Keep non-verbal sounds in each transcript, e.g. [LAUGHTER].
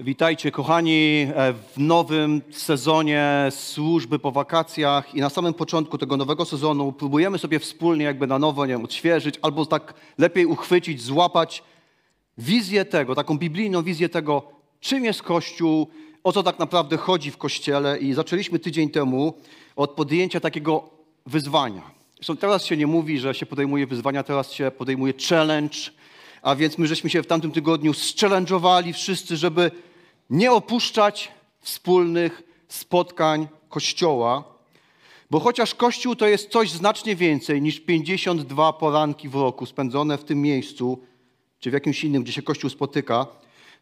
Witajcie, kochani, e, w nowym sezonie służby po wakacjach i na samym początku tego nowego sezonu próbujemy sobie wspólnie jakby na nowo nie wiem, odświeżyć albo tak lepiej uchwycić, złapać wizję tego, taką biblijną wizję tego, czym jest Kościół, o co tak naprawdę chodzi w Kościele i zaczęliśmy tydzień temu od podjęcia takiego wyzwania. Zresztą teraz się nie mówi, że się podejmuje wyzwania, teraz się podejmuje challenge, a więc my żeśmy się w tamtym tygodniu zchallenge'owali wszyscy, żeby nie opuszczać wspólnych spotkań Kościoła, bo chociaż Kościół to jest coś znacznie więcej niż 52 poranki w roku spędzone w tym miejscu, czy w jakimś innym, gdzie się Kościół spotyka,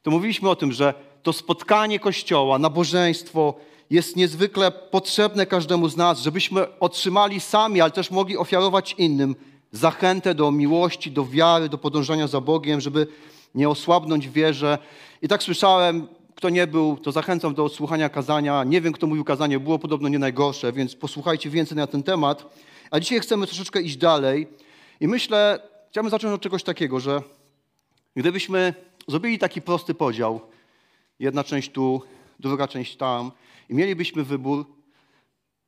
to mówiliśmy o tym, że to spotkanie Kościoła, nabożeństwo jest niezwykle potrzebne każdemu z nas, żebyśmy otrzymali sami, ale też mogli ofiarować innym zachętę do miłości, do wiary, do podążania za Bogiem, żeby nie osłabnąć wierze. I tak słyszałem, kto nie był, to zachęcam do słuchania kazania. Nie wiem, kto mówił kazanie, było podobno nie najgorsze, więc posłuchajcie więcej na ten temat. A dzisiaj chcemy troszeczkę iść dalej. I myślę, chciałbym zacząć od czegoś takiego, że gdybyśmy zrobili taki prosty podział, jedna część tu, druga część tam, i mielibyśmy wybór,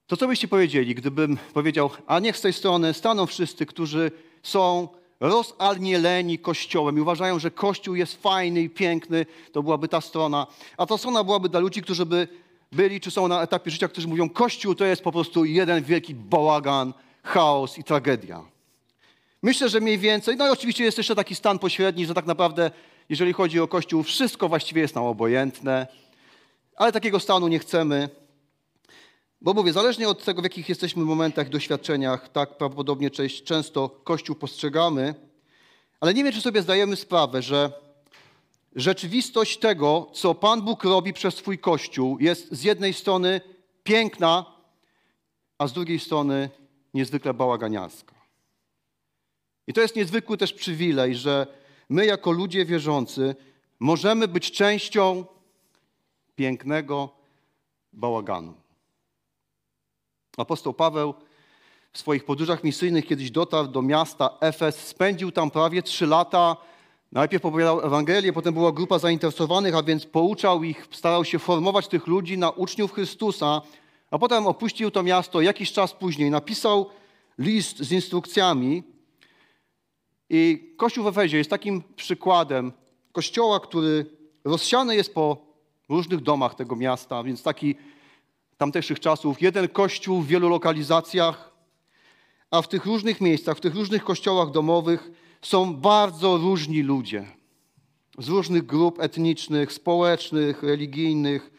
to co byście powiedzieli, gdybym powiedział, a niech z tej strony staną wszyscy, którzy są rozalnieleni Kościołem i uważają, że Kościół jest fajny i piękny, to byłaby ta strona. A ta strona byłaby dla ludzi, którzy by byli czy są na etapie życia, którzy mówią, Kościół to jest po prostu jeden wielki bałagan, chaos i tragedia. Myślę, że mniej więcej, no i oczywiście jest jeszcze taki stan pośredni, że tak naprawdę, jeżeli chodzi o Kościół, wszystko właściwie jest nam obojętne, ale takiego stanu nie chcemy. Bo mówię, zależnie od tego, w jakich jesteśmy momentach, doświadczeniach, tak prawdopodobnie często Kościół postrzegamy, ale nie wiem, czy sobie zdajemy sprawę, że rzeczywistość tego, co Pan Bóg robi przez swój Kościół, jest z jednej strony piękna, a z drugiej strony niezwykle bałaganiarska. I to jest niezwykły też przywilej, że my jako ludzie wierzący możemy być częścią pięknego bałaganu. Apostoł Paweł w swoich podróżach misyjnych kiedyś dotarł do miasta Efes, spędził tam prawie trzy lata. Najpierw opowiadał Ewangelię, potem była grupa zainteresowanych, a więc pouczał ich, starał się formować tych ludzi na uczniów Chrystusa, a potem opuścił to miasto. Jakiś czas później napisał list z instrukcjami. I Kościół w Efezie jest takim przykładem kościoła, który rozsiany jest po różnych domach tego miasta, więc taki tamtejszych czasów, jeden kościół w wielu lokalizacjach, a w tych różnych miejscach, w tych różnych kościołach domowych są bardzo różni ludzie z różnych grup etnicznych, społecznych, religijnych.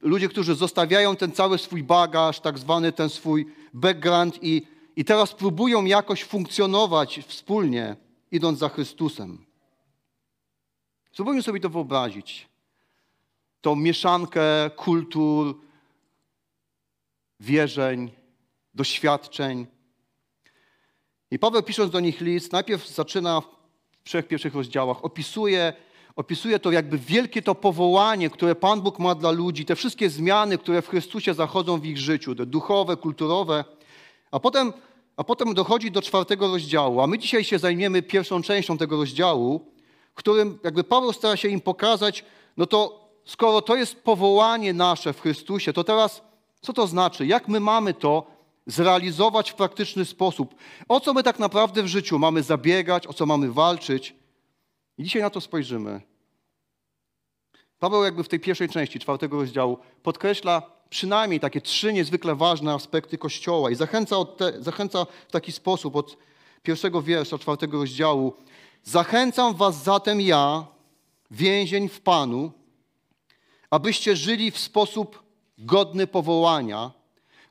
Ludzie, którzy zostawiają ten cały swój bagaż, tak zwany ten swój background i, i teraz próbują jakoś funkcjonować wspólnie, idąc za Chrystusem. Spróbujmy sobie to wyobrazić. Tą mieszankę kultur, wierzeń, doświadczeń. I Paweł pisząc do nich list, najpierw zaczyna w trzech pierwszych rozdziałach, opisuje, opisuje to jakby wielkie to powołanie, które Pan Bóg ma dla ludzi, te wszystkie zmiany, które w Chrystusie zachodzą w ich życiu, te duchowe, kulturowe, a potem, a potem dochodzi do czwartego rozdziału, a my dzisiaj się zajmiemy pierwszą częścią tego rozdziału, którym jakby Paweł stara się im pokazać, no to skoro to jest powołanie nasze w Chrystusie, to teraz co to znaczy? Jak my mamy to zrealizować w praktyczny sposób? O co my tak naprawdę w życiu mamy zabiegać, o co mamy walczyć? I dzisiaj na to spojrzymy. Paweł jakby w tej pierwszej części czwartego rozdziału podkreśla przynajmniej takie trzy niezwykle ważne aspekty Kościoła i zachęca, te, zachęca w taki sposób od pierwszego wiersza czwartego rozdziału. Zachęcam was zatem ja, więzień w Panu, abyście żyli w sposób godny powołania,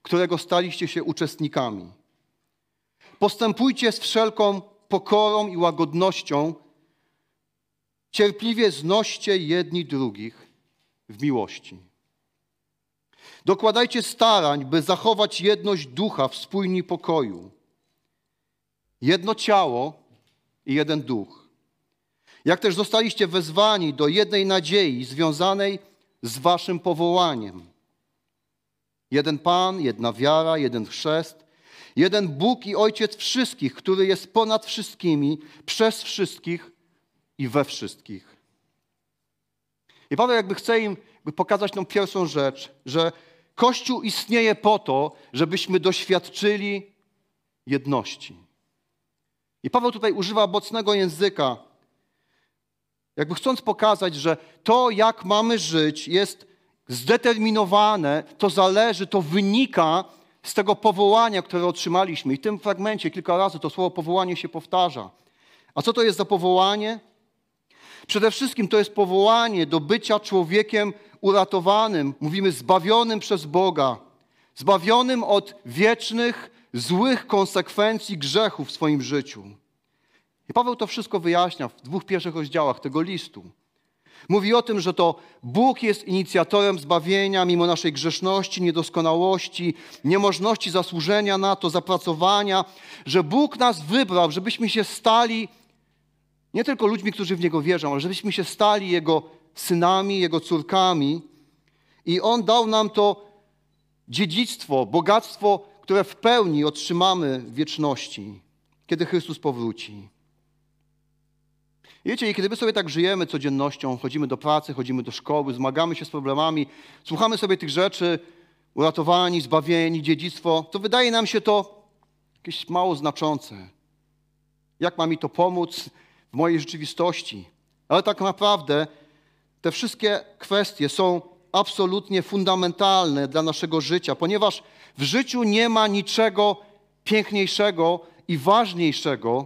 którego staliście się uczestnikami. Postępujcie z wszelką pokorą i łagodnością, cierpliwie znoście jedni drugich w miłości. Dokładajcie starań, by zachować jedność ducha w spójni pokoju. Jedno ciało i jeden duch. Jak też zostaliście wezwani do jednej nadziei związanej z waszym powołaniem. Jeden Pan, jedna wiara, jeden chrzest, jeden Bóg i Ojciec wszystkich, który jest ponad wszystkimi, przez wszystkich i we wszystkich. I Paweł jakby chce im pokazać tą pierwszą rzecz, że Kościół istnieje po to, żebyśmy doświadczyli jedności. I Paweł tutaj używa mocnego języka, jakby chcąc pokazać, że to, jak mamy żyć, jest zdeterminowane, to zależy, to wynika z tego powołania, które otrzymaliśmy. I w tym fragmencie kilka razy to słowo powołanie się powtarza. A co to jest za powołanie? Przede wszystkim to jest powołanie do bycia człowiekiem uratowanym, mówimy zbawionym przez Boga, zbawionym od wiecznych, złych konsekwencji grzechu w swoim życiu. I Paweł to wszystko wyjaśnia w dwóch pierwszych rozdziałach tego listu. Mówi o tym, że to Bóg jest inicjatorem zbawienia mimo naszej grzeszności, niedoskonałości, niemożności zasłużenia na to, zapracowania, że Bóg nas wybrał, żebyśmy się stali nie tylko ludźmi, którzy w Niego wierzą, ale żebyśmy się stali Jego synami, Jego córkami. I On dał nam to dziedzictwo, bogactwo, które w pełni otrzymamy w wieczności, kiedy Chrystus powróci. Wiecie, i kiedy my sobie tak żyjemy codziennością, chodzimy do pracy, chodzimy do szkoły, zmagamy się z problemami, słuchamy sobie tych rzeczy, uratowani, zbawieni, dziedzictwo, to wydaje nam się to jakieś mało znaczące. Jak ma mi to pomóc w mojej rzeczywistości? Ale tak naprawdę te wszystkie kwestie są absolutnie fundamentalne dla naszego życia, ponieważ w życiu nie ma niczego piękniejszego i ważniejszego,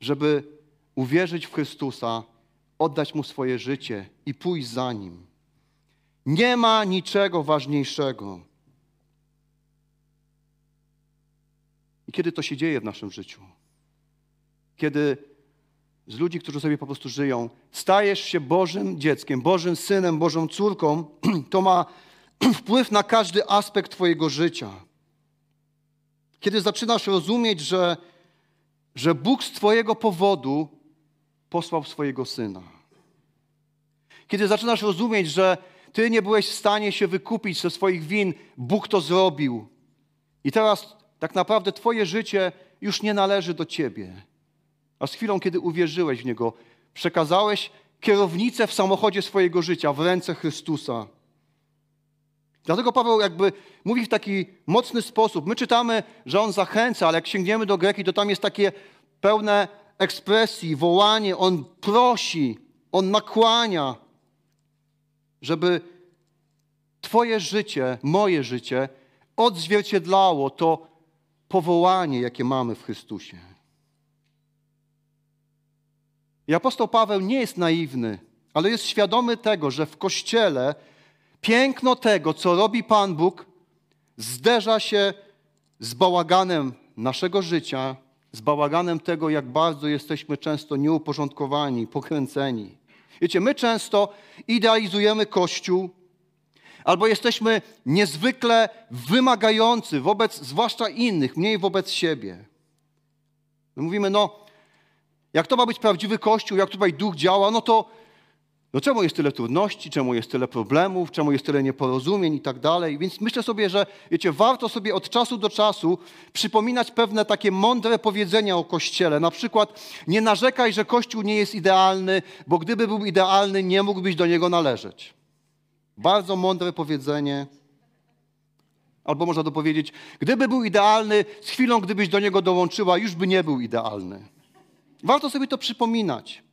żeby uwierzyć w Chrystusa, oddać Mu swoje życie i pójść za Nim. Nie ma niczego ważniejszego. I kiedy to się dzieje w naszym życiu? Kiedy z ludzi, którzy sobie po prostu żyją, stajesz się Bożym dzieckiem, Bożym synem, Bożą córką, [CLEARS THROAT] to ma [CLEARS THROAT] wpływ na każdy aspekt Twojego życia. Kiedy zaczynasz rozumieć, że, że Bóg z Twojego powodu posłał swojego syna. Kiedy zaczynasz rozumieć, że ty nie byłeś w stanie się wykupić ze swoich win, Bóg to zrobił. I teraz tak naprawdę twoje życie już nie należy do ciebie. A z chwilą, kiedy uwierzyłeś w Niego, przekazałeś kierownicę w samochodzie swojego życia w ręce Chrystusa. Dlatego Paweł jakby mówi w taki mocny sposób. My czytamy, że on zachęca, ale jak sięgniemy do Greki, to tam jest takie pełne ekspresji, wołanie, on prosi, on nakłania, żeby Twoje życie, moje życie odzwierciedlało to powołanie, jakie mamy w Chrystusie. I apostoł Paweł nie jest naiwny, ale jest świadomy tego, że w Kościele piękno tego, co robi Pan Bóg, zderza się z bałaganem naszego życia, z bałaganem tego, jak bardzo jesteśmy często nieuporządkowani, pokręceni. Wiecie, my często idealizujemy Kościół, albo jesteśmy niezwykle wymagający wobec zwłaszcza innych, mniej wobec siebie. My mówimy, no, jak to ma być prawdziwy Kościół, jak tutaj duch działa, no to no czemu jest tyle trudności, czemu jest tyle problemów, czemu jest tyle nieporozumień i tak dalej. Więc myślę sobie, że wiecie, warto sobie od czasu do czasu przypominać pewne takie mądre powiedzenia o Kościele. Na przykład nie narzekaj, że Kościół nie jest idealny, bo gdyby był idealny, nie mógłbyś do niego należeć. Bardzo mądre powiedzenie. Albo można to powiedzieć, gdyby był idealny, z chwilą, gdybyś do niego dołączyła, już by nie był idealny. Warto sobie to przypominać.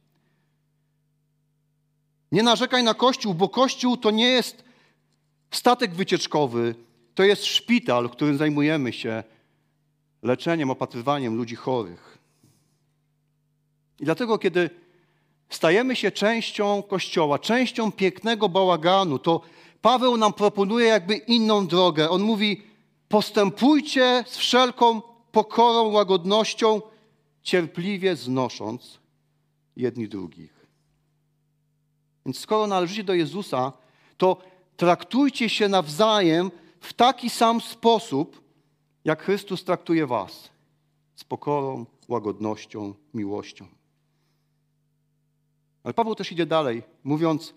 Nie narzekaj na Kościół, bo Kościół to nie jest statek wycieczkowy, to jest szpital, którym zajmujemy się leczeniem, opatrywaniem ludzi chorych. I dlatego, kiedy stajemy się częścią Kościoła, częścią pięknego bałaganu, to Paweł nam proponuje jakby inną drogę. On mówi: postępujcie z wszelką pokorą, łagodnością, cierpliwie znosząc jedni drugich. Więc skoro należycie do Jezusa, to traktujcie się nawzajem w taki sam sposób, jak Chrystus traktuje was. Z pokorą, łagodnością, miłością. Ale Paweł też idzie dalej, mówiąc: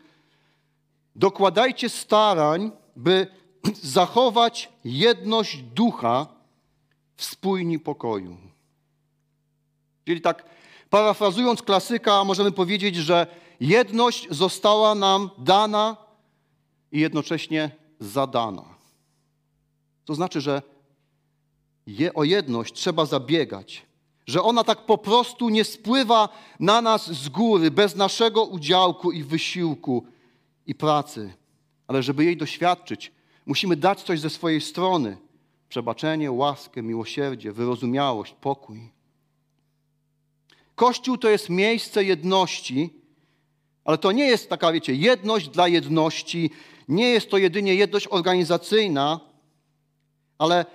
Dokładajcie starań, by [CLEARS THROAT] zachować jedność ducha w spójni pokoju. Czyli tak, parafrazując klasyka, możemy powiedzieć, że jedność została nam dana i jednocześnie zadana. To znaczy, że je, o jedność trzeba zabiegać, że ona tak po prostu nie spływa na nas z góry bez naszego udziałku i wysiłku i pracy, ale żeby jej doświadczyć, musimy dać coś ze swojej strony: przebaczenie, łaskę, miłosierdzie, wyrozumiałość, pokój. Kościół to jest miejsce jedności, ale to nie jest taka, wiecie, jedność dla jedności, nie jest to jedynie jedność organizacyjna, ale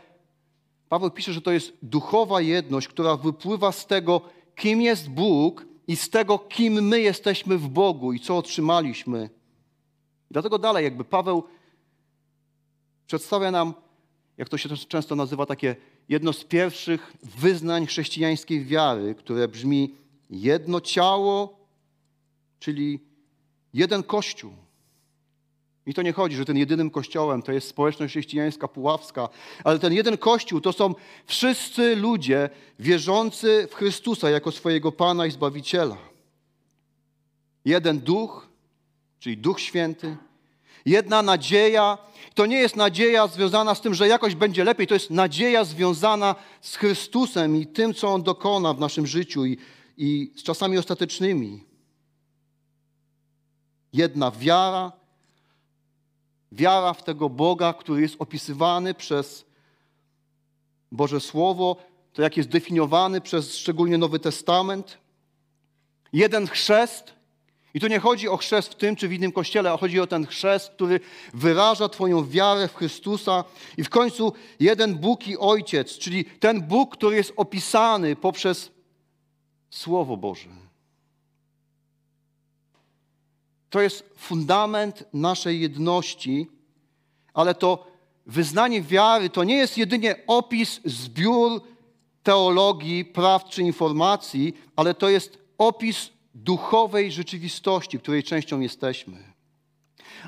Paweł pisze, że to jest duchowa jedność, która wypływa z tego, kim jest Bóg i z tego, kim my jesteśmy w Bogu i co otrzymaliśmy. Dlatego dalej, jakby Paweł przedstawia nam, jak to się często nazywa, takie jedno z pierwszych wyznań chrześcijańskiej wiary, które brzmi jedno ciało, czyli jeden kościół. I to nie chodzi, że ten jedynym kościołem to jest społeczność chrześcijańska puławska, ale ten jeden kościół to są wszyscy ludzie wierzący w Chrystusa jako swojego Pana i Zbawiciela. Jeden duch, czyli Duch Święty, jedna nadzieja. To nie jest nadzieja związana z tym, że jakoś będzie lepiej, to jest nadzieja związana z Chrystusem i tym, co On dokona w naszym życiu i, i z czasami ostatecznymi. Jedna wiara, wiara w tego Boga, który jest opisywany przez Boże Słowo, to jak jest definiowany przez szczególnie Nowy Testament. Jeden chrzest, i tu nie chodzi o chrzest w tym czy w innym kościele, a chodzi o ten chrzest, który wyraża Twoją wiarę w Chrystusa. I w końcu jeden Bóg i Ojciec, czyli ten Bóg, który jest opisany poprzez Słowo Boże. To jest fundament naszej jedności, ale to wyznanie wiary to nie jest jedynie opis, zbiór teologii, praw czy informacji, ale to jest opis duchowej rzeczywistości, której częścią jesteśmy.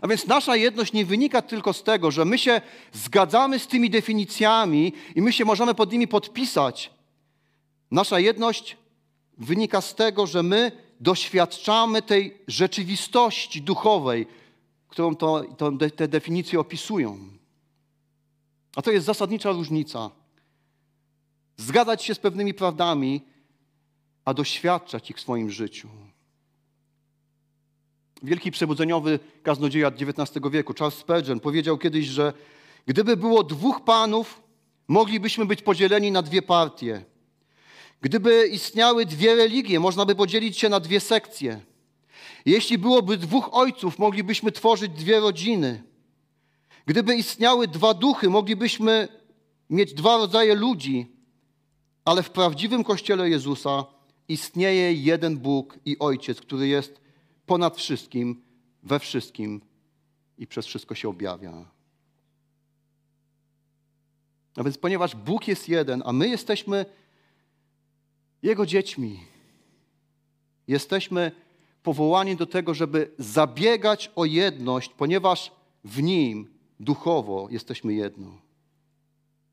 A więc nasza jedność nie wynika tylko z tego, że my się zgadzamy z tymi definicjami i my się możemy pod nimi podpisać. Nasza jedność wynika z tego, że my doświadczamy tej rzeczywistości duchowej, którą to, to, te definicje opisują. A to jest zasadnicza różnica. Zgadzać się z pewnymi prawdami, a doświadczać ich w swoim życiu. Wielki przebudzeniowy kaznodzieja XIX wieku, Charles Spurgeon, powiedział kiedyś, że gdyby było dwóch panów, moglibyśmy być podzieleni na dwie partie. Gdyby istniały dwie religie, można by podzielić się na dwie sekcje. Jeśli byłoby dwóch ojców, moglibyśmy tworzyć dwie rodziny. Gdyby istniały dwa duchy, moglibyśmy mieć dwa rodzaje ludzi, ale w prawdziwym Kościele Jezusa istnieje jeden Bóg i Ojciec, który jest ponad wszystkim, we wszystkim i przez wszystko się objawia. A więc ponieważ Bóg jest jeden, a my jesteśmy Jego dziećmi, jesteśmy powołani do tego, żeby zabiegać o jedność, ponieważ w Nim duchowo jesteśmy jedno.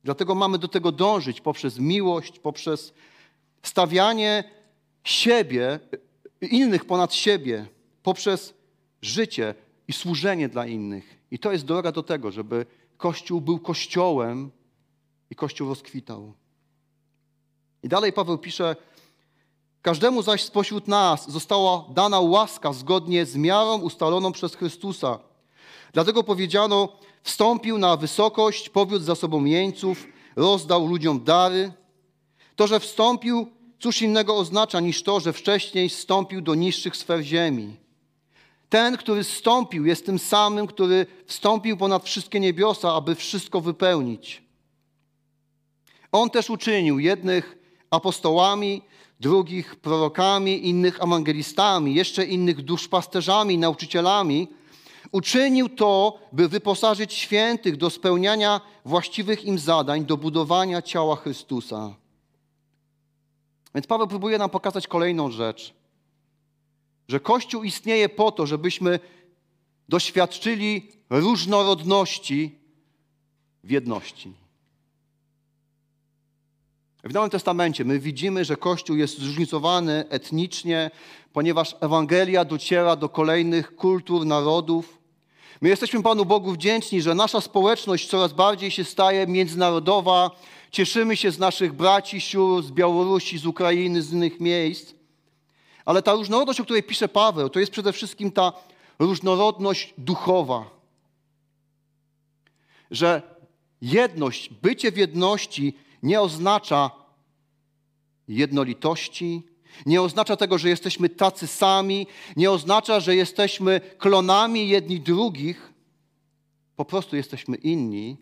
Dlatego mamy do tego dążyć poprzez miłość, poprzez stawianie siebie, innych ponad siebie, poprzez życie i służenie dla innych. I to jest droga do tego, żeby Kościół był Kościołem i Kościół rozkwitał. I dalej Paweł pisze, Każdemu zaś spośród nas została dana łaska zgodnie z miarą ustaloną przez Chrystusa. Dlatego powiedziano, wstąpił na wysokość, powiódł za sobą jeńców, rozdał ludziom dary. To, że wstąpił, cóż innego oznacza niż to, że wcześniej wstąpił do niższych sfer ziemi. Ten, który wstąpił, jest tym samym, który wstąpił ponad wszystkie niebiosa, aby wszystko wypełnić. On też uczynił jednych apostołami, drugich prorokami, innych ewangelistami, jeszcze innych duszpasterzami, nauczycielami, uczynił to, by wyposażyć świętych do spełniania właściwych im zadań, do budowania ciała Chrystusa. Więc Paweł próbuje nam pokazać kolejną rzecz, że Kościół istnieje po to, żebyśmy doświadczyli różnorodności w jedności. W Nowym Testamencie my widzimy, że Kościół jest zróżnicowany etnicznie, ponieważ Ewangelia dociera do kolejnych kultur, narodów. My jesteśmy Panu Bogu wdzięczni, że nasza społeczność coraz bardziej się staje międzynarodowa. Cieszymy się z naszych braci, sióstr z Białorusi, z Ukrainy, z innych miejsc. Ale ta różnorodność, o której pisze Paweł, to jest przede wszystkim ta różnorodność duchowa. Że jedność, bycie w jedności nie oznacza jednolitości, nie oznacza tego, że jesteśmy tacy sami, nie oznacza, że jesteśmy klonami jedni drugich. Po prostu jesteśmy inni.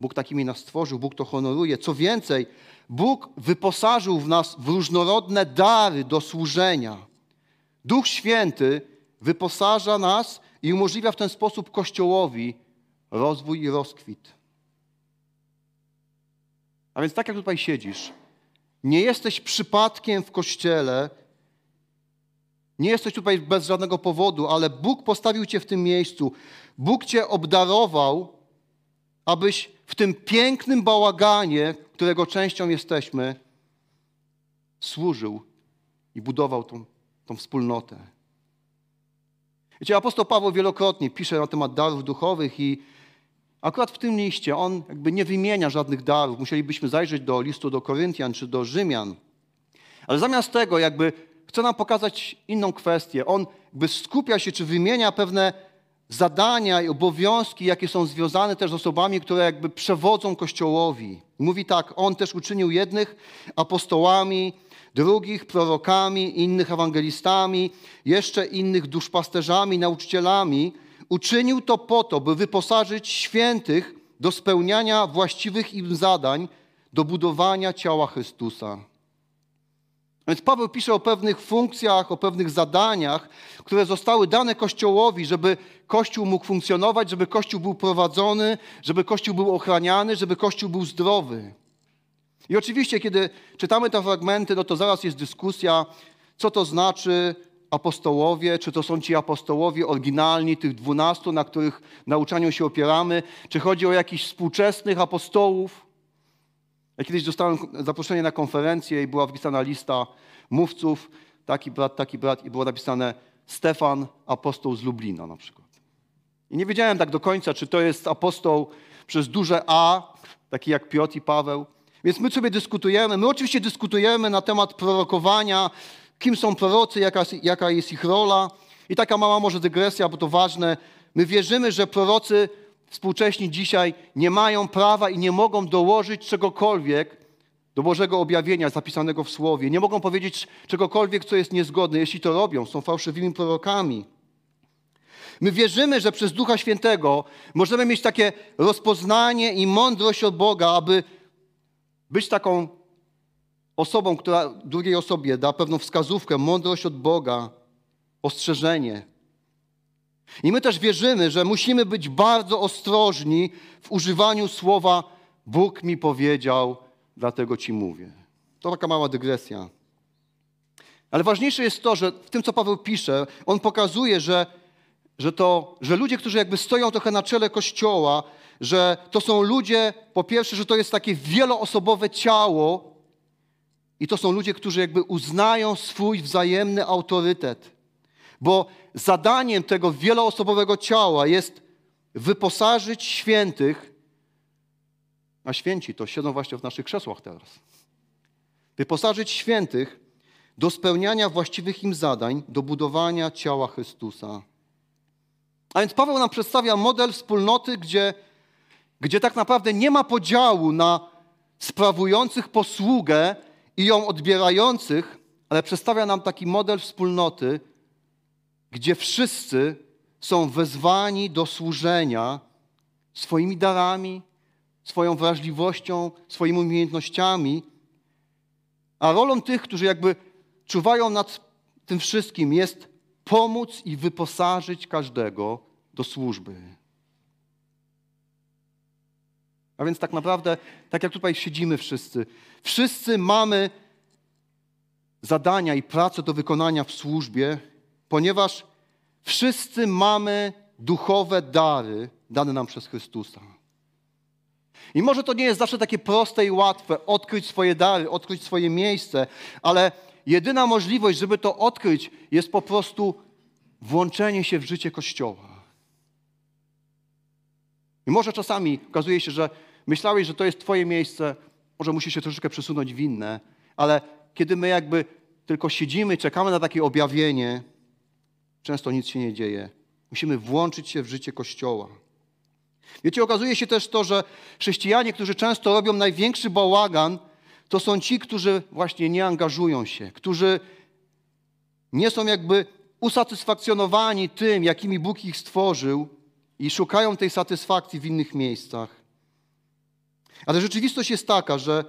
Bóg takimi nas stworzył, Bóg to honoruje. Co więcej, Bóg wyposażył w nas w różnorodne dary do służenia. Duch Święty wyposaża nas i umożliwia w ten sposób Kościołowi rozwój i rozkwit. A więc tak jak tutaj siedzisz, nie jesteś przypadkiem w kościele, nie jesteś tutaj bez żadnego powodu, ale Bóg postawił cię w tym miejscu. Bóg cię obdarował, abyś w tym pięknym bałaganie, którego częścią jesteśmy, służył i budował tą, tą wspólnotę. Wiecie, apostoł Paweł wielokrotnie pisze na temat darów duchowych i Akurat w tym liście on jakby nie wymienia żadnych darów. Musielibyśmy zajrzeć do listu do Koryntian czy do Rzymian. Ale zamiast tego jakby chce nam pokazać inną kwestię. On jakby skupia się czy wymienia pewne zadania i obowiązki, jakie są związane też z osobami, które jakby przewodzą Kościołowi. Mówi tak, on też uczynił jednych apostołami, drugich prorokami, innych ewangelistami, jeszcze innych duszpasterzami, nauczycielami, Uczynił to po to, by wyposażyć świętych do spełniania właściwych im zadań, do budowania ciała Chrystusa. Więc Paweł pisze o pewnych funkcjach, o pewnych zadaniach, które zostały dane Kościołowi, żeby Kościół mógł funkcjonować, żeby Kościół był prowadzony, żeby Kościół był ochraniany, żeby Kościół był zdrowy. I oczywiście, kiedy czytamy te fragmenty, no to zaraz jest dyskusja, co to znaczy apostołowie, czy to są ci apostołowie oryginalni, tych dwunastu, na których nauczaniu się opieramy, czy chodzi o jakichś współczesnych apostołów. Ja kiedyś dostałem zaproszenie na konferencję i była wpisana lista mówców, taki brat, taki brat i było napisane Stefan, apostoł z Lublina na przykład. I nie wiedziałem tak do końca, czy to jest apostoł przez duże A, taki jak Piotr i Paweł. Więc my sobie dyskutujemy. My oczywiście dyskutujemy na temat prorokowania, kim są prorocy, jaka, jaka jest ich rola. I taka mała może dygresja, bo to ważne. My wierzymy, że prorocy współcześni dzisiaj nie mają prawa i nie mogą dołożyć czegokolwiek do Bożego objawienia zapisanego w Słowie. Nie mogą powiedzieć czegokolwiek, co jest niezgodne. Jeśli to robią, są fałszywymi prorokami. My wierzymy, że przez Ducha Świętego możemy mieć takie rozpoznanie i mądrość od Boga, aby być taką osobą, która drugiej osobie da pewną wskazówkę, mądrość od Boga, ostrzeżenie. I my też wierzymy, że musimy być bardzo ostrożni w używaniu słowa Bóg mi powiedział, dlatego ci mówię. To taka mała dygresja. Ale ważniejsze jest to, że w tym, co Paweł pisze, on pokazuje, że, że, to, że ludzie, którzy jakby stoją trochę na czele Kościoła, że to są ludzie, po pierwsze, że to jest takie wieloosobowe ciało, i to są ludzie, którzy jakby uznają swój wzajemny autorytet. Bo zadaniem tego wieloosobowego ciała jest wyposażyć świętych, a święci to siedzą właśnie w naszych krzesłach teraz. Wyposażyć świętych do spełniania właściwych im zadań, do budowania ciała Chrystusa. A więc Paweł nam przedstawia model wspólnoty, gdzie, gdzie tak naprawdę nie ma podziału na sprawujących posługę i ją odbierających, ale przedstawia nam taki model wspólnoty, gdzie wszyscy są wezwani do służenia swoimi darami, swoją wrażliwością, swoimi umiejętnościami, a rolą tych, którzy jakby czuwają nad tym wszystkim, jest pomóc i wyposażyć każdego do służby. A więc tak naprawdę, tak jak tutaj siedzimy wszyscy, wszyscy mamy zadania i pracę do wykonania w służbie, ponieważ wszyscy mamy duchowe dary dane nam przez Chrystusa. I może to nie jest zawsze takie proste i łatwe, odkryć swoje dary, odkryć swoje miejsce, ale jedyna możliwość, żeby to odkryć, jest po prostu włączenie się w życie Kościoła. I może czasami okazuje się, że myślałeś, że to jest Twoje miejsce, może musi się troszeczkę przesunąć w inne, ale kiedy my jakby tylko siedzimy, czekamy na takie objawienie, często nic się nie dzieje. Musimy włączyć się w życie Kościoła. Wiecie, okazuje się też to, że chrześcijanie, którzy często robią największy bałagan, to są ci, którzy właśnie nie angażują się, którzy nie są jakby usatysfakcjonowani tym, jakimi Bóg ich stworzył i szukają tej satysfakcji w innych miejscach. Ale rzeczywistość jest taka, że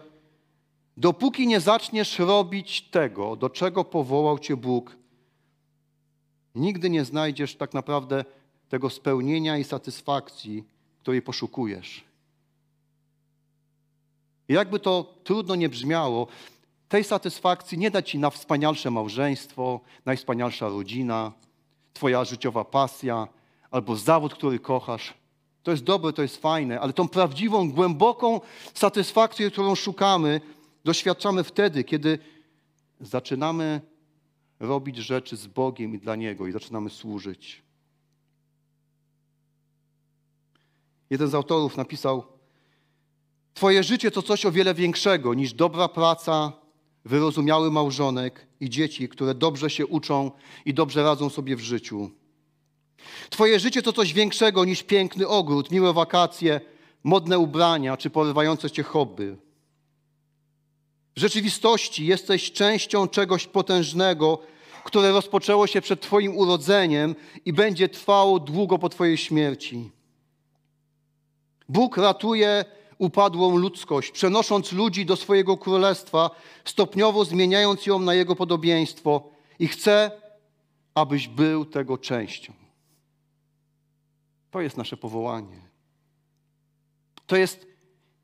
dopóki nie zaczniesz robić tego, do czego powołał cię Bóg, nigdy nie znajdziesz tak naprawdę tego spełnienia i satysfakcji, której poszukujesz. I jakby to trudno nie brzmiało, tej satysfakcji nie da ci na wspanialsze małżeństwo, najwspanialsza rodzina, twoja życiowa pasja albo zawód, który kochasz. To jest dobre, to jest fajne, ale tą prawdziwą, głęboką satysfakcję, którą szukamy, doświadczamy wtedy, kiedy zaczynamy robić rzeczy z Bogiem i dla Niego i zaczynamy służyć. Jeden z autorów napisał: Twoje życie to coś o wiele większego niż dobra praca, wyrozumiały małżonek i dzieci, które dobrze się uczą i dobrze radzą sobie w życiu. Twoje życie to coś większego niż piękny ogród, miłe wakacje, modne ubrania czy porywające cię hobby. W rzeczywistości jesteś częścią czegoś potężnego, które rozpoczęło się przed Twoim urodzeniem i będzie trwało długo po Twojej śmierci. Bóg ratuje upadłą ludzkość, przenosząc ludzi do swojego królestwa, stopniowo zmieniając ją na Jego podobieństwo i chce, abyś był tego częścią. To jest nasze powołanie. To jest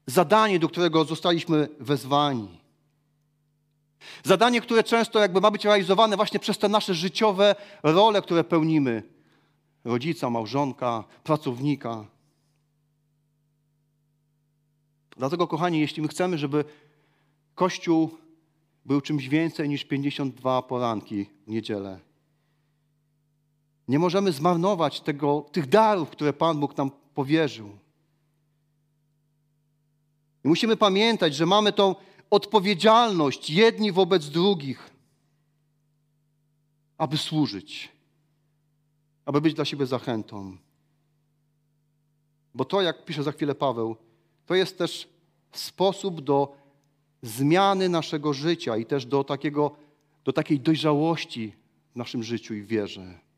zadanie, do którego zostaliśmy wezwani. Zadanie, które często jakby ma być realizowane właśnie przez te nasze życiowe role, które pełnimy. Rodzica, małżonka, pracownika. Dlatego, kochani, jeśli my chcemy, żeby Kościół był czymś więcej niż 52 poranki w niedzielę, nie możemy zmarnować tego, tych darów, które Pan Bóg nam powierzył. I musimy pamiętać, że mamy tą odpowiedzialność jedni wobec drugich, aby służyć, aby być dla siebie zachętą. Bo to, jak pisze za chwilę Paweł, to jest też sposób do zmiany naszego życia i też do, takiego, do takiej dojrzałości w naszym życiu i wierze.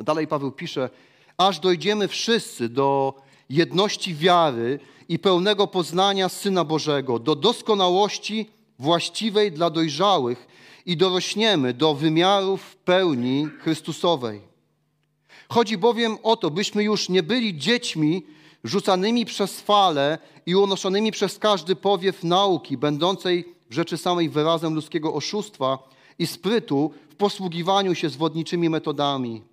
Dalej Paweł pisze, aż dojdziemy wszyscy do jedności wiary i pełnego poznania Syna Bożego, do doskonałości właściwej dla dojrzałych i dorośniemy do wymiarów pełni Chrystusowej. Chodzi bowiem o to, byśmy już nie byli dziećmi rzucanymi przez fale i unoszonymi przez każdy powiew nauki, będącej w rzeczy samej wyrazem ludzkiego oszustwa i sprytu w posługiwaniu się zwodniczymi metodami.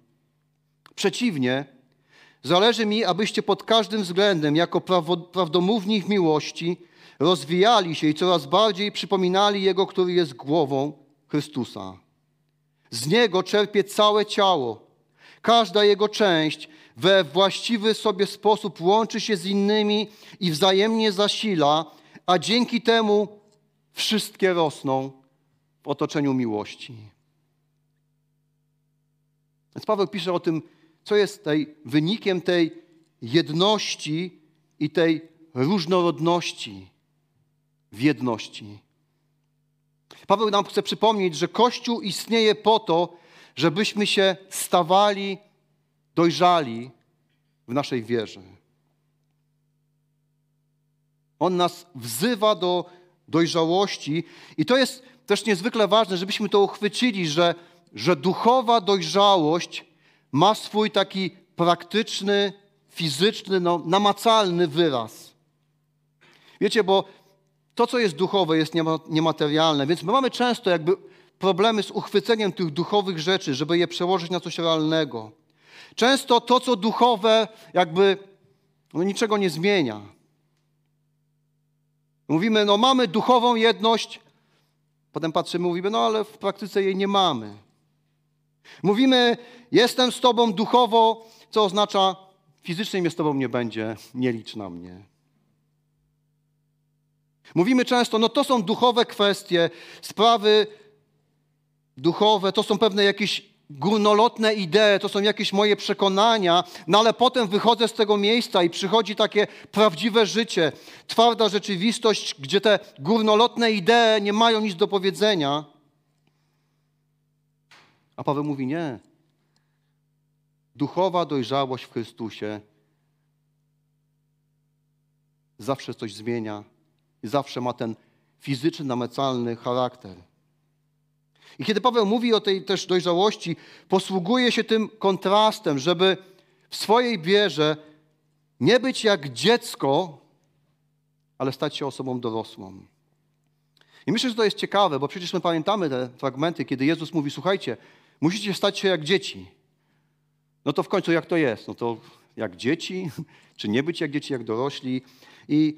Przeciwnie, zależy mi, abyście pod każdym względem, jako prawdomówni w miłości, rozwijali się i coraz bardziej przypominali Jego, który jest głową Chrystusa. Z Niego czerpie całe ciało. Każda Jego część we właściwy sobie sposób łączy się z innymi i wzajemnie zasila, a dzięki temu wszystkie rosną w otoczeniu miłości. Więc Paweł pisze o tym, co jest tej, wynikiem tej jedności i tej różnorodności w jedności. Paweł nam chce przypomnieć, że Kościół istnieje po to, żebyśmy się stawali dojrzali w naszej wierze. On nas wzywa do dojrzałości i to jest też niezwykle ważne, żebyśmy to uchwycili, że, że duchowa dojrzałość ma swój taki praktyczny, fizyczny, no, namacalny wyraz. Wiecie, bo to, co jest duchowe, jest niematerialne, więc my mamy często jakby problemy z uchwyceniem tych duchowych rzeczy, żeby je przełożyć na coś realnego. Często to, co duchowe, jakby no, niczego nie zmienia. Mówimy, no mamy duchową jedność, potem patrzymy, mówimy, no ale w praktyce jej nie mamy. Mówimy, jestem z Tobą duchowo, co oznacza, fizycznie mnie z Tobą nie będzie, nie licz na mnie. Mówimy często, no to są duchowe kwestie, sprawy duchowe, to są pewne jakieś górnolotne idee, to są jakieś moje przekonania, no ale potem wychodzę z tego miejsca i przychodzi takie prawdziwe życie, twarda rzeczywistość, gdzie te górnolotne idee nie mają nic do powiedzenia. A Paweł mówi nie. Duchowa dojrzałość w Chrystusie zawsze coś zmienia i zawsze ma ten fizyczny, namacalny charakter. I kiedy Paweł mówi o tej też dojrzałości, posługuje się tym kontrastem, żeby w swojej wierze nie być jak dziecko, ale stać się osobą dorosłą. I myślę, że to jest ciekawe, bo przecież my pamiętamy te fragmenty, kiedy Jezus mówi: Słuchajcie, musicie stać się jak dzieci. No to w końcu jak to jest? No to jak dzieci, [LAUGHS] czy nie być jak dzieci, jak dorośli? I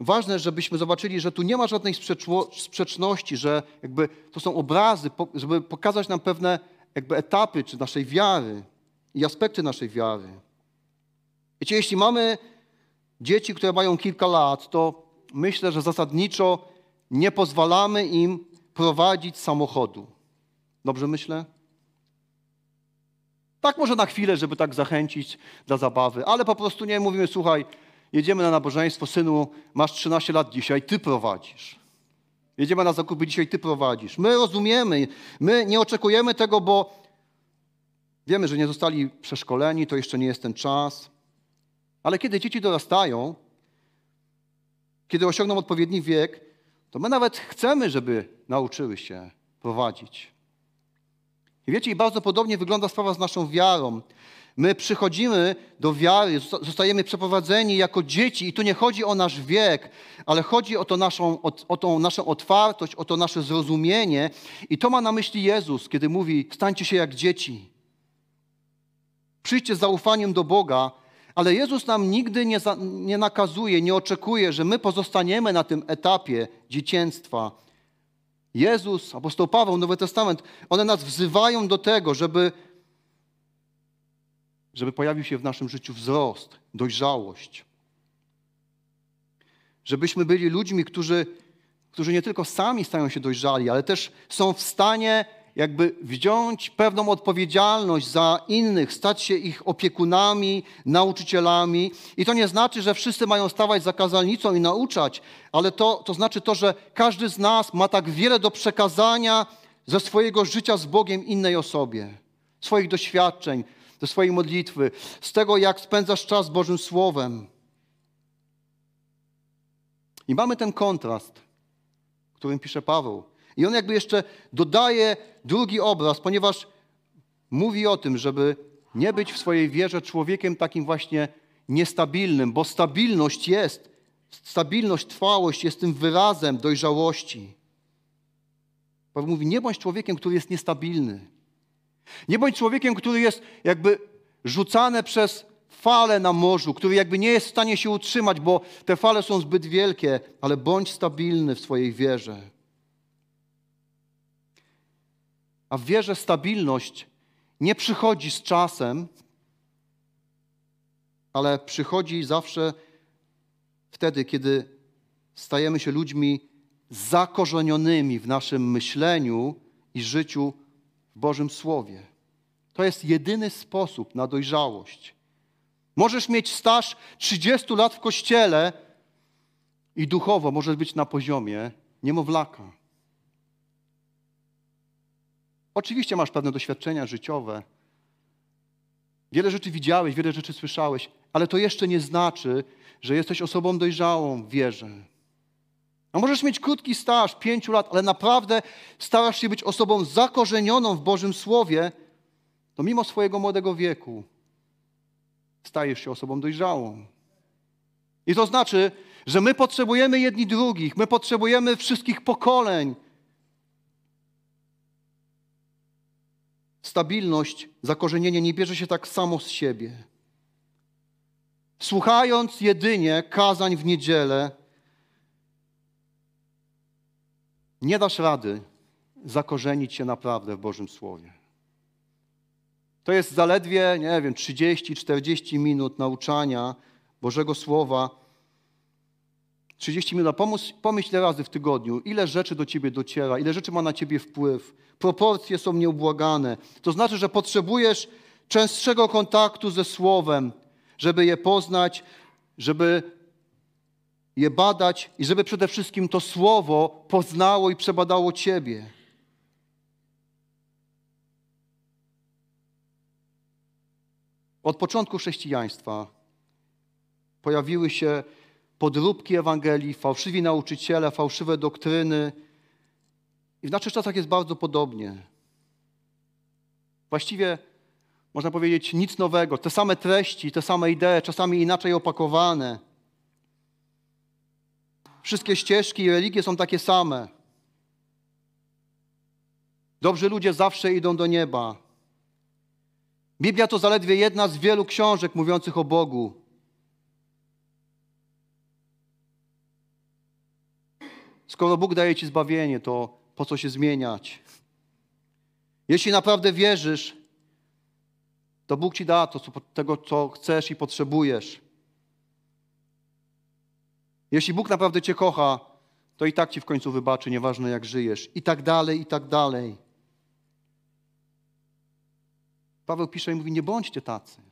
ważne, żebyśmy zobaczyli, że tu nie ma żadnej sprzeczności, że jakby to są obrazy, żeby pokazać nam pewne jakby etapy czy naszej wiary i aspekty naszej wiary. Wiecie, jeśli mamy dzieci, które mają kilka lat, to myślę, że zasadniczo nie pozwalamy im prowadzić samochodu. Dobrze myślę? Tak może na chwilę, żeby tak zachęcić dla zabawy, ale po prostu nie mówimy, słuchaj, jedziemy na nabożeństwo, synu, masz 13 lat dzisiaj, ty prowadzisz. Jedziemy na zakupy dzisiaj, ty prowadzisz. My rozumiemy, my nie oczekujemy tego, bo wiemy, że nie zostali przeszkoleni, to jeszcze nie jest ten czas. Ale kiedy dzieci dorastają, kiedy osiągną odpowiedni wiek, to my nawet chcemy, żeby nauczyły się prowadzić. I wiecie, i bardzo podobnie wygląda sprawa z naszą wiarą. My przychodzimy do wiary, zostajemy przeprowadzeni jako dzieci i tu nie chodzi o nasz wiek, ale chodzi o, to naszą, o, o tą naszą otwartość, o to nasze zrozumienie. I to ma na myśli Jezus, kiedy mówi: stańcie się jak dzieci. Przyjdźcie z zaufaniem do Boga, ale Jezus nam nigdy nie, za, nie nakazuje, nie oczekuje, że my pozostaniemy na tym etapie dzieciństwa. Jezus, apostoł Paweł, Nowy Testament, one nas wzywają do tego, żeby żeby pojawił się w naszym życiu wzrost, dojrzałość. Żebyśmy byli ludźmi, którzy, którzy nie tylko sami stają się dojrzali, ale też są w stanie jakby wziąć pewną odpowiedzialność za innych, stać się ich opiekunami, nauczycielami. I to nie znaczy, że wszyscy mają stawać za kazalnicą i nauczać, ale to, to znaczy to, że każdy z nas ma tak wiele do przekazania ze swojego życia z Bogiem innej osobie, swoich doświadczeń, ze swojej modlitwy, z tego, jak spędzasz czas Bożym Słowem. I mamy ten kontrast, którym pisze Paweł. I on jakby jeszcze dodaje drugi obraz, ponieważ mówi o tym, żeby nie być w swojej wierze człowiekiem takim właśnie niestabilnym, bo stabilność jest, stabilność, trwałość jest tym wyrazem dojrzałości. Paweł mówi, nie bądź człowiekiem, który jest niestabilny. Nie bądź człowiekiem, który jest jakby rzucany przez fale na morzu, który jakby nie jest w stanie się utrzymać, bo te fale są zbyt wielkie, ale bądź stabilny w swojej wierze. A w wierze stabilność nie przychodzi z czasem, ale przychodzi zawsze wtedy, kiedy stajemy się ludźmi zakorzenionymi w naszym myśleniu i życiu w Bożym Słowie. To jest jedyny sposób na dojrzałość. Możesz mieć staż 30 lat w kościele i duchowo możesz być na poziomie niemowlaka. Oczywiście masz pewne doświadczenia życiowe. Wiele rzeczy widziałeś, wiele rzeczy słyszałeś, ale to jeszcze nie znaczy, że jesteś osobą dojrzałą w wierze. A możesz mieć krótki staż, pięciu lat, ale naprawdę starasz się być osobą zakorzenioną w Bożym Słowie, to mimo swojego młodego wieku stajesz się osobą dojrzałą. I to znaczy, że my potrzebujemy jedni drugich, my potrzebujemy wszystkich pokoleń. stabilność, zakorzenienie nie bierze się tak samo z siebie. Słuchając jedynie kazań w niedzielę, nie dasz rady zakorzenić się naprawdę w Bożym Słowie. To jest zaledwie, nie wiem, 30-40 minut nauczania Bożego Słowa 30 minut. Pomyśl, pomyśl ile razy w tygodniu, ile rzeczy do ciebie dociera, ile rzeczy ma na ciebie wpływ. Proporcje są nieubłagane. To znaczy, że potrzebujesz częstszego kontaktu ze Słowem, żeby je poznać, żeby je badać i żeby przede wszystkim to Słowo poznało i przebadało Ciebie. Od początku chrześcijaństwa pojawiły się podróbki Ewangelii, fałszywi nauczyciele, fałszywe doktryny. I w naszych czasach jest bardzo podobnie. Właściwie można powiedzieć nic nowego. Te same treści, te same idee, czasami inaczej opakowane. Wszystkie ścieżki i religie są takie same. Dobrzy ludzie zawsze idą do nieba. Biblia to zaledwie jedna z wielu książek mówiących o Bogu. Skoro Bóg daje ci zbawienie, to po co się zmieniać? Jeśli naprawdę wierzysz, to Bóg ci da to, co, tego, co chcesz i potrzebujesz. Jeśli Bóg naprawdę cię kocha, to i tak ci w końcu wybaczy, nieważne jak żyjesz. I tak dalej, i tak dalej. Paweł pisze i mówi: Nie bądźcie tacy.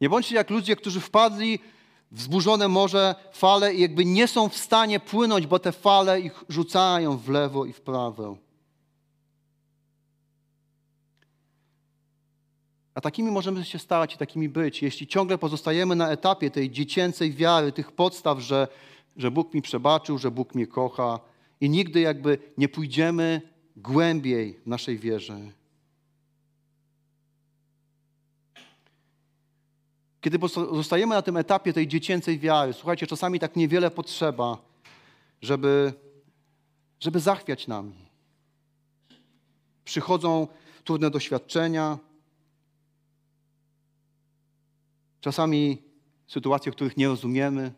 Nie bądźcie jak ludzie, którzy wpadli wzburzone morze, fale i jakby nie są w stanie płynąć, bo te fale ich rzucają w lewo i w prawo. A takimi możemy się stać i takimi być, jeśli ciągle pozostajemy na etapie tej dziecięcej wiary, tych podstaw, że, że Bóg mi przebaczył, że Bóg mnie kocha i nigdy jakby nie pójdziemy głębiej w naszej wierze. Kiedy zostajemy na tym etapie tej dziecięcej wiary, słuchajcie, czasami tak niewiele potrzeba, żeby, żeby zachwiać nami. Przychodzą trudne doświadczenia, czasami sytuacje, których nie rozumiemy.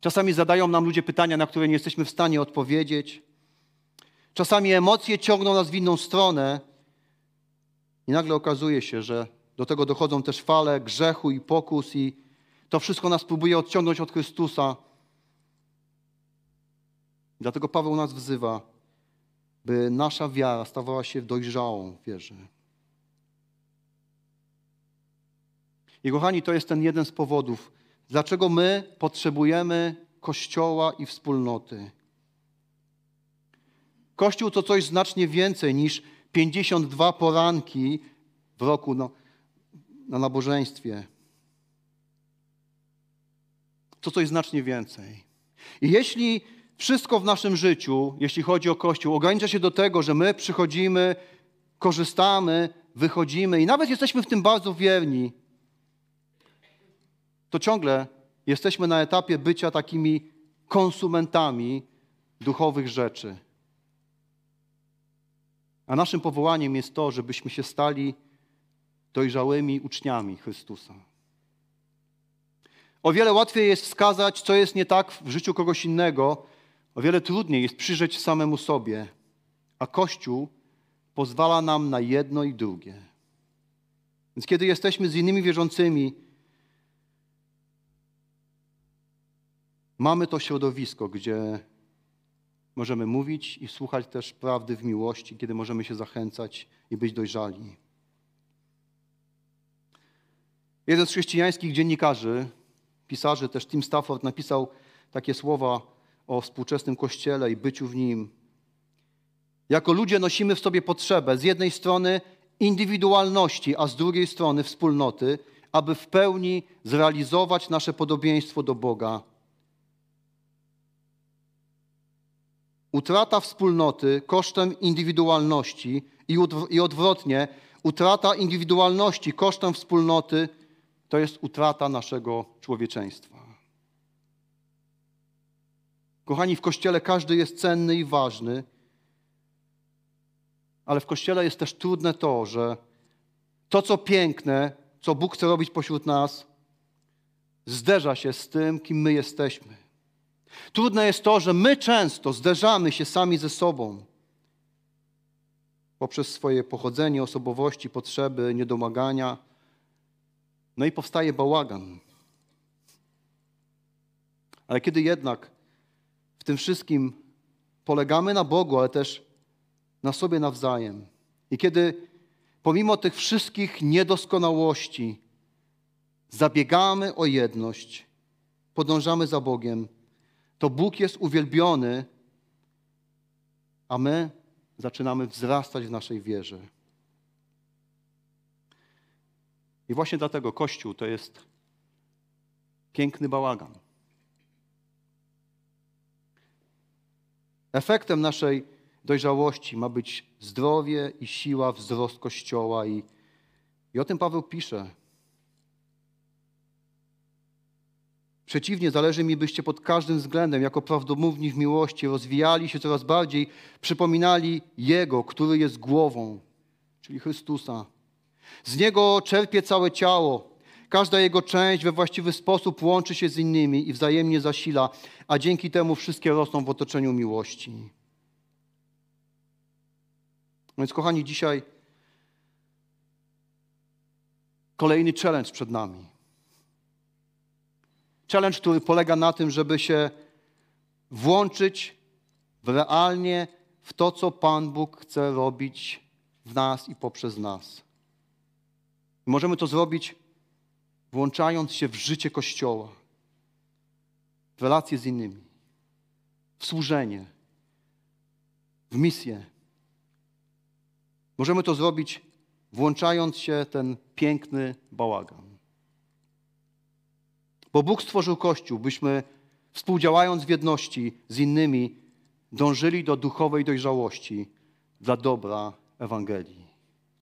Czasami zadają nam ludzie pytania, na które nie jesteśmy w stanie odpowiedzieć. Czasami emocje ciągną nas w inną stronę i nagle okazuje się, że do tego dochodzą też fale grzechu i pokus i to wszystko nas próbuje odciągnąć od Chrystusa. Dlatego Paweł nas wzywa, by nasza wiara stawała się dojrzałą wierze. I kochani, to jest ten jeden z powodów, dlaczego my potrzebujemy Kościoła i wspólnoty. Kościół to coś znacznie więcej niż 52 poranki w roku no, na nabożeństwie. To coś znacznie więcej. I jeśli wszystko w naszym życiu, jeśli chodzi o Kościół, ogranicza się do tego, że my przychodzimy, korzystamy, wychodzimy i nawet jesteśmy w tym bardzo wierni, to ciągle jesteśmy na etapie bycia takimi konsumentami duchowych rzeczy. A naszym powołaniem jest to, żebyśmy się stali dojrzałymi uczniami Chrystusa. O wiele łatwiej jest wskazać, co jest nie tak w życiu kogoś innego, o wiele trudniej jest przyjrzeć samemu sobie, a Kościół pozwala nam na jedno i drugie. Więc kiedy jesteśmy z innymi wierzącymi, mamy to środowisko, gdzie możemy mówić i słuchać też prawdy w miłości, kiedy możemy się zachęcać i być dojrzali. Jeden z chrześcijańskich dziennikarzy, pisarzy, też Tim Stafford, napisał takie słowa o współczesnym Kościele i byciu w nim. Jako ludzie nosimy w sobie potrzebę z jednej strony indywidualności, a z drugiej strony wspólnoty, aby w pełni zrealizować nasze podobieństwo do Boga. Utrata wspólnoty kosztem indywidualności i odwrotnie, utrata indywidualności kosztem wspólnoty to jest utrata naszego człowieczeństwa. Kochani, w kościele każdy jest cenny i ważny, ale w kościele jest też trudne to, że to, co piękne, co Bóg chce robić pośród nas, zderza się z tym, kim my jesteśmy. Trudne jest to, że my często zderzamy się sami ze sobą poprzez swoje pochodzenie, osobowości, potrzeby, niedomagania. No i powstaje bałagan. Ale kiedy jednak w tym wszystkim polegamy na Bogu, ale też na sobie nawzajem, i kiedy pomimo tych wszystkich niedoskonałości zabiegamy o jedność, podążamy za Bogiem, to Bóg jest uwielbiony, a my zaczynamy wzrastać w naszej wierze. I właśnie dlatego Kościół to jest piękny bałagan. Efektem naszej dojrzałości ma być zdrowie i siła, wzrost Kościoła. I, i o tym Paweł pisze. Przeciwnie, zależy mi, byście pod każdym względem, jako prawdomówni w miłości, rozwijali się coraz bardziej, przypominali Jego, który jest głową, czyli Chrystusa. Z Niego czerpie całe ciało. Każda Jego część we właściwy sposób łączy się z innymi i wzajemnie zasila, a dzięki temu wszystkie rosną w otoczeniu miłości. Więc, kochani, dzisiaj kolejny challenge przed nami. Challenge, który polega na tym, żeby się włączyć w realnie w to, co Pan Bóg chce robić w nas i poprzez nas. Możemy to zrobić włączając się w życie Kościoła, w relacje z innymi, w służenie, w misję. Możemy to zrobić włączając się ten piękny bałagan. Bo Bóg stworzył Kościół, byśmy współdziałając w jedności z innymi dążyli do duchowej dojrzałości dla dobra Ewangelii.